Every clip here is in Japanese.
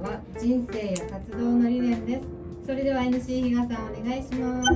ーは人生や活動の理念です。それでは NC 比嘉さんお願いします。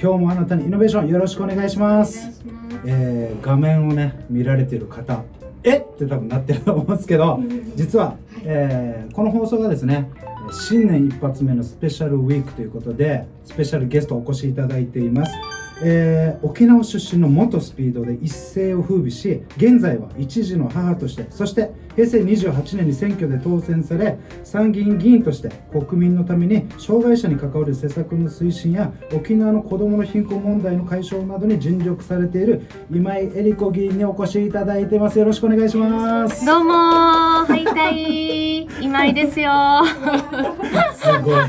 今日もあなたにイノベーションよろしくお願いします。します。えー画面をね見られている方え？って多分なってると思うんですけど実は、えーこの放送がですね新年一発目のスペシャルウィークということでスペシャルゲストお越しいただいています、えー沖縄出身の元スピードで一世を風靡し現在は一児の母としてそして平成28年に選挙で当選され参議院議員として国民のために障害者に関わる施策の推進や沖縄の子どもの貧困問題の解消などに尽力されている今井絵理子議員にお越しいただいてます。よろしくお願いします。どうもー、はいたい、今井ですよ。ー。すごい。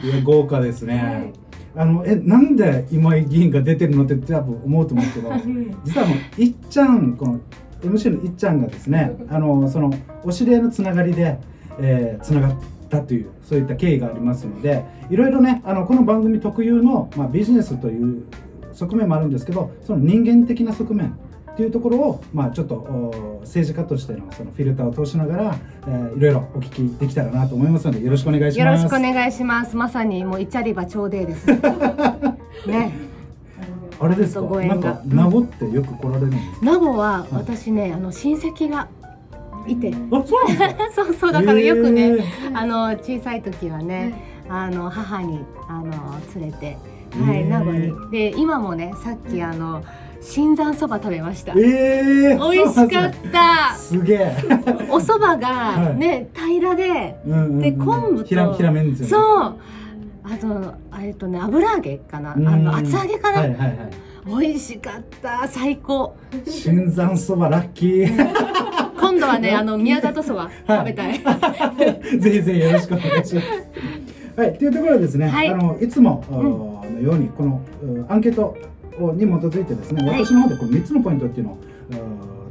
いや豪華ですね、あのえなんで今井議員が出てるのって多分思うと思うんですけど 実はもういっちゃんこの MC のいっちゃんがですね あのそのお知り合いのつながりで、えー、つながったというそういった経緯がありますのでいろいろねあのこの番組特有の、まあ、ビジネスという側面もあるんですけどその人間的な側面っていうところを、まあ、ちょっとお政治家としてのそのフィルターを通しながら、えーいろいろお聞きできたらなと思いますのでよろしくお願いしよろます。しくお願いします。まさにもうイチャリバ頂戴です。ね、あれですか？なんか名護ってよく来られるんですか、名護は私ね、あの親戚がいて、あ そうそうそうだからよくね、あの小さい時はね、あの母にあの連れて、はい名護に。で今もね、さっきあの新山そば食べました。えー、美味しかった。すげえ、お蕎麦はがい。ね、平らで。うんうんうん。で昆布と。平平麺ですよね。そう。あと、えっとね、油揚げかな、あうん。の厚揚げかな、はいはいはい。美味しかった、最高。新山そばラッキー。今度はね、あの宮里そば食べたい。ぜひぜひよろしくお願いします。はい。というところでですね、はい。あのいつも、のようにこのうアンケートをに基づいてですね、はい私の方でこの3つのポイントっていうのをう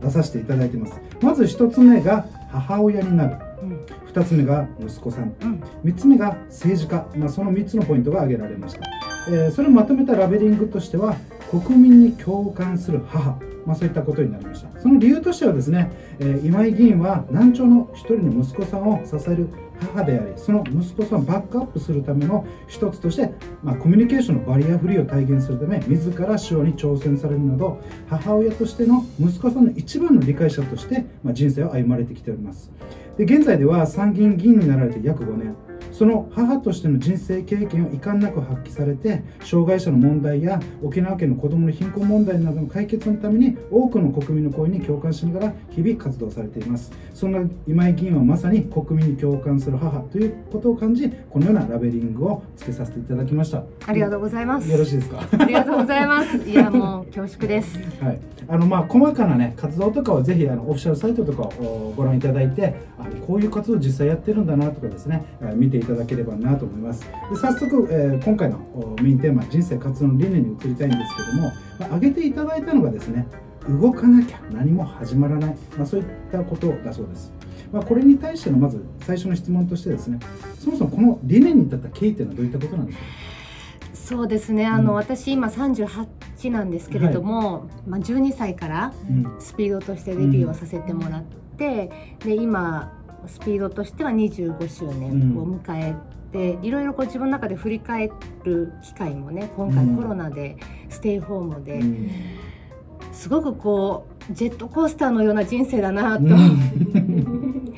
出させていただいてます。まず1つ目が母親になる。うん。2つ目が息子さん。うん。3つ目が政治家、まあ、その3つのポイントが挙げられました、えーそれをまとめたラベリングとしては国民に共感する母、まあ、そういったことになりました。その理由としてはですね、えー今井議員は難聴の一人の息子さんを支える母でありその息子さんをバックアップするための一つとして、まあ、コミュニケーションのバリアフリーを体現するため自ら手話に挑戦されるなど母親としての息子さんの一番の理解者として、まあ、人生を歩まれてきております。で現在では参議院議員になられて約5年。その母としての人生経験を遺憾なく発揮されて障害者の問題や沖縄県の子どもの貧困問題などの解決のために多くの国民の声に共感しながら日々活動されていますそんな今井議員はまさに国民に共感する母ということを感じこのようなラベリングをつけさせていただきましたありがとうございます。よろしいですか？ありがとうございます。いや、もう恐縮です。はい、あのまあ細かなね活動とかはぜひあのオフィシャルサイトとかをご覧いただいてあこういう活動実際やってるんだなとかですねえー見ていただければなと思います。で早速、えー今回のおメインテーマ人生活動の理念に移りたいんですけども、まあ、挙げていただいたのがですね動かなきゃ何も始まらない、まあ、そういったことだそうです。まあ、これに対してのまず最初の質問としてですねそもそもこの理念に至った経緯っていうのはどういったことなんですか？そうですね。あの、うん。私今38なんですけれども、まあ12歳からうん。スピードとしてデビューをさせてもらって、で今スピードとしては25周年を迎えて、いろいろこう自分の中で振り返る機会もね今回うん。コロナでステイホームで、うん。すごくこうジェットコースターのような人生だなと、うん。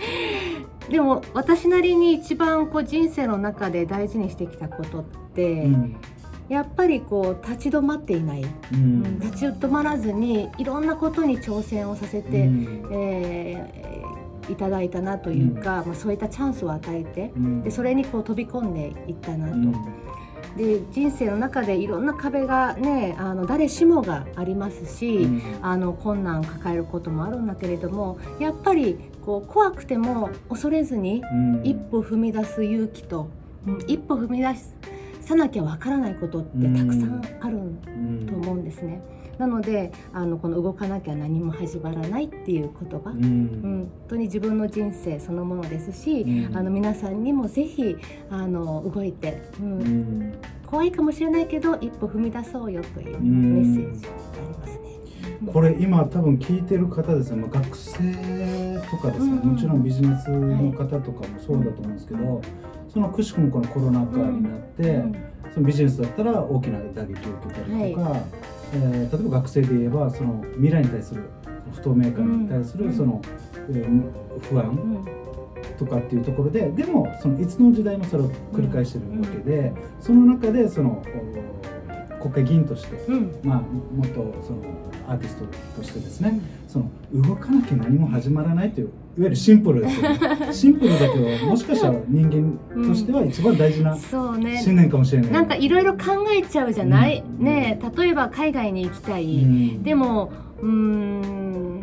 でも私なりに一番こう人生の中で大事にしてきたことって、うん。やっぱりこう立ち止まっていない、うん。立ち止まらずにいろんなことに挑戦をさせて、うん。えーいただいたなというか、まあ、そういったチャンスを与えてうん。でそれにこう飛び込んでいったなと。うん。で人生の中でいろんな壁がねあの誰しもがありますし、うん。あの困難を抱えることもあるんだけれどもやっぱりこう怖くても恐れずにうん。一歩踏み出す勇気と、うん一歩踏み出さなきゃわからないことってたくさんあるうんと思うんですね。なのであのこの動かなきゃ何も始まらないっていう言葉、ううんん、本当に自分の人生そのものですし、うん。あの皆さんにもぜひあの動いて、うん。うん。怖いかもしれないけど一歩踏み出そうよといううん。メッセージがありますね。これ今多分聞いてる方ですね、まあ、学生とかですね、うん。もちろんビジネスの方とかもそうだと思うんですけど、そのくしくもこのコロナ禍になって、うん。そのビジネスだったら大きな打撃を受けたりとか、えー例えば学生で言えばその未来に対する不透明感に対すうん。るその、えー不安うん。とかっていうところででもそのいつの時代もそれを繰り返してるわけで、その中でそのお国会議員として、うん。まあ、もっとそのアーティストとしてですねその動かなきゃ何も始まらないといういわゆるシンプルですよね。シンプルだけどもしかしたら人間としては一番大事なそうね。信念かもしれない。なんかいろいろ考えちゃうじゃない、うん。ねえ例えば海外に行きたい、うん。でもうーん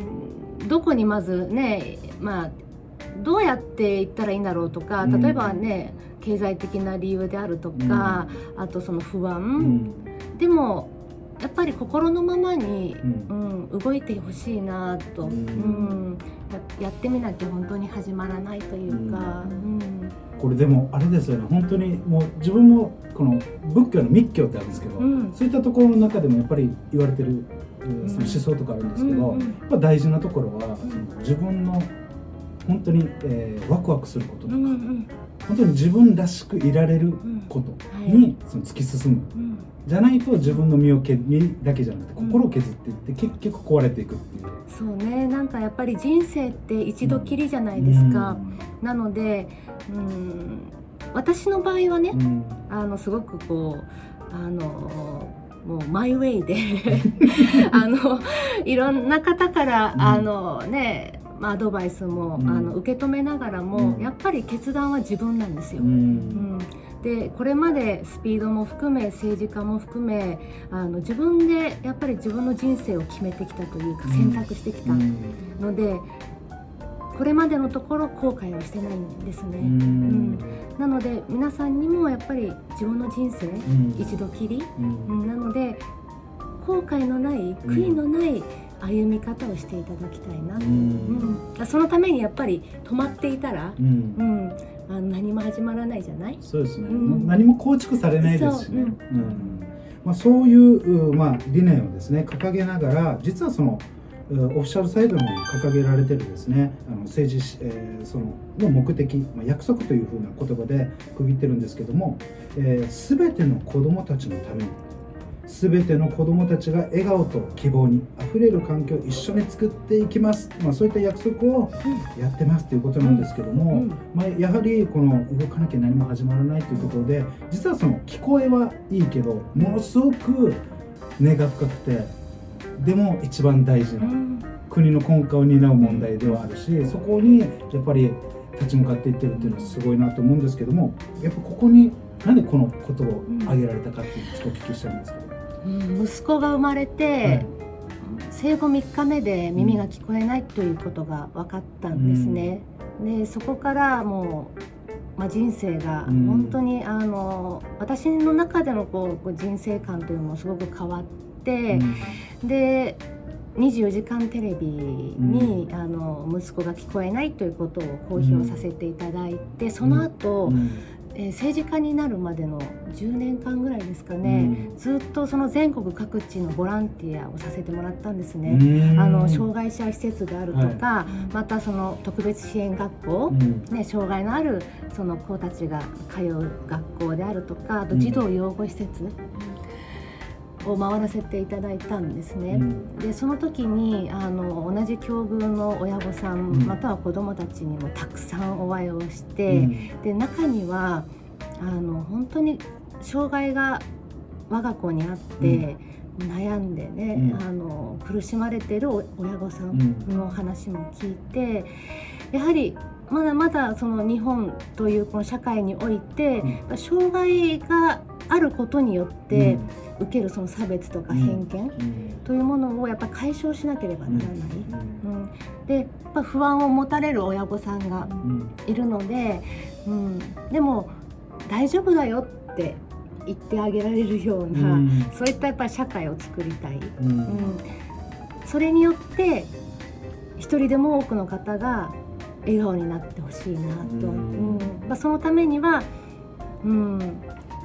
どこにまずねまあどうやって行ったらいいんだろうとかうん。例えばね、経済的な理由であるとか、あとその不安、うん。でもやっぱり心のままに、うん。うん、動いてほしいなと、うん。うんややってみなきゃ本当に始まらないというか、うん。これでもあれですよね。本当にもう自分もこの仏教の密教ってあるんですけど、うん。そういったところの中でもやっぱり言われてる、その思想とかあるんですけど、うんうん。やっぱ大事なところは、自分の本当に、えーワクワクすることとか、うんうん本当に自分らしくいられることに、その突き進む。うん。じゃないと自分の身をけ身だけじゃなくて心を削っていって、結局壊れていくっていう。そうね。なんかやっぱり人生って一度きりじゃないですか、なのでうん私の場合はね、うんうん。あのすごくこうあのもうマイウェイで あのいろんな方から、うん。あのねまあアドバイスも、うん。あの受け止めながらも、うん。やっぱり決断は自分なんですよ。ううん。んでこれまでスピードも含め政治家も含めあの自分でやっぱり自分の人生を決めてきたというかうん。選択してきたうん。ので、これまでのところ後悔はしてないんですね。うん。なので皆さんにもやっぱり自分の人生、うん。一度きり、うん。うん。なので後悔のない悔いのない歩み方をしていただきたいな、ううん。んそのためにやっぱり止まっていたら、うん。うん、あの何も始まらないじゃない？そうですね、うん。何も構築されないですしね。そう。うん。うん。まあ、そういう、うまあ、理念をですね掲げながら実はそのうオフィシャルサイドに掲げられてるですねあの政治し、えーそのの目的、まあ、約束というふうな言葉で区切ってるんですけども、えー、全ての子どもたちのために全ての子どもたちが笑顔と希望にあふれる環境を一緒に作っていきます、まあ、そういった約束をやってますということなんですけども、うん。まあ、やはりこの動かなきゃ何も始まらないというところで実はその聞こえはいいけどものすごく根が深くてでも一番大事なうん。国の根幹を担う問題ではあるしそこにやっぱり立ち向かっていってるっていうのはすごいなと思うんですけどもやっぱここになんでこのことを挙げられたかっていうのをちょっとお聞きしたいんですけど。うん息子が生まれて、はい生後3日目で耳が聞こえないということが分かったんですね。でそこからもう、まあ、人生がうん。本当に、あの私の中でのこう人生観というのもすごく変わって、で24時間テレビに、あの息子が聞こえないということを公表させていただいて、その後、うんえー政治家になるまでの10年間ぐらいですかね、ずっとその全国各地のボランティアをさせてもらったんですね。うん。あの障害者施設であるとか、またその特別支援学校、うん。ね、障害のあるその子たちが通う学校であるとかあと児童養護施設を回らせていただいたんですね。うん。でその時にあの同じ境遇の親御さん、うん。または子どもたちにもたくさんお会いをして、で中にはあの本当に障害が我が子にあって、悩んでね、うん。あの苦しまれてるお親御さうんんの話も聞いてやはりまだまだその日本というこの社会において、障害があることによって受けるその差別とか偏見うん。というものをやっぱり解消しなければならない。うん。うん、でやっぱ不安を持たれる親御さんがうん。いるので、うん、でも大丈夫だよって言ってあげられるような、うん。そういったやっぱり社会を作りたい、うん。うん、それによって一人でも多くの方が笑顔になってほしいなと、うん。うん。まあ、そのためには、うん、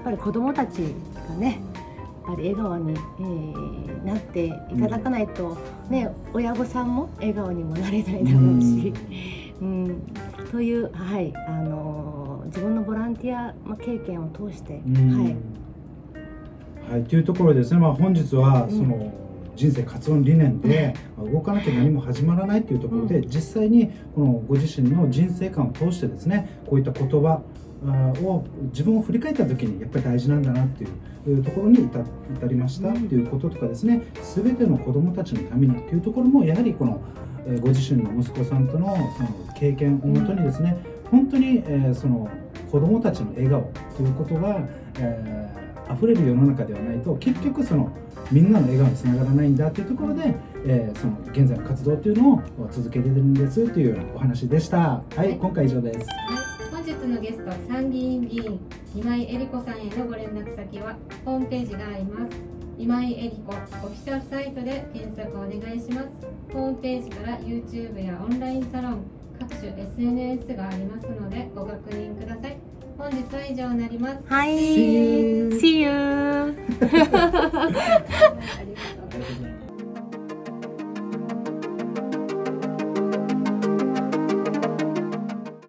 ぱり子どもたちがねぱり笑顔に、えーなっていただかないと、ね、親御さんも笑顔にもなれないだろうし。うん、という、はい、あのー自分のボランティアまあ経験を通して、うん。はい、はい、というところでですね、まあ、本日はうん。その人生活論理念で、まあ動かなきゃ何も始まらないというところで、う実際にこのご自身の人生観を通してですねこういった言葉を自分を振り返った時にやっぱり大事なんだなっていうところに至至りましたうんということとかですね全ての子どもたちのためにというところもやはりこのえーご自身の息子さんとのその経験をもとにですね、本当に、えーその子どもたちの笑顔ということが、えー溢れる世の中ではないと結局そのみんなの笑顔につながらないんだというところで、えーその現在の活動というのを続けているんですというようなお話でした。はい、はい今回以上です。はい、本日のゲスト参議院議員今井絵理子さんへのご連絡先はホームページがあります。今井絵理子オフィシャルサイトで検索お願いします。ホームページから YouTube やオンラインサロン各種 SNS がありますのでご確認ください。本日は以上になります。はい、See you. See you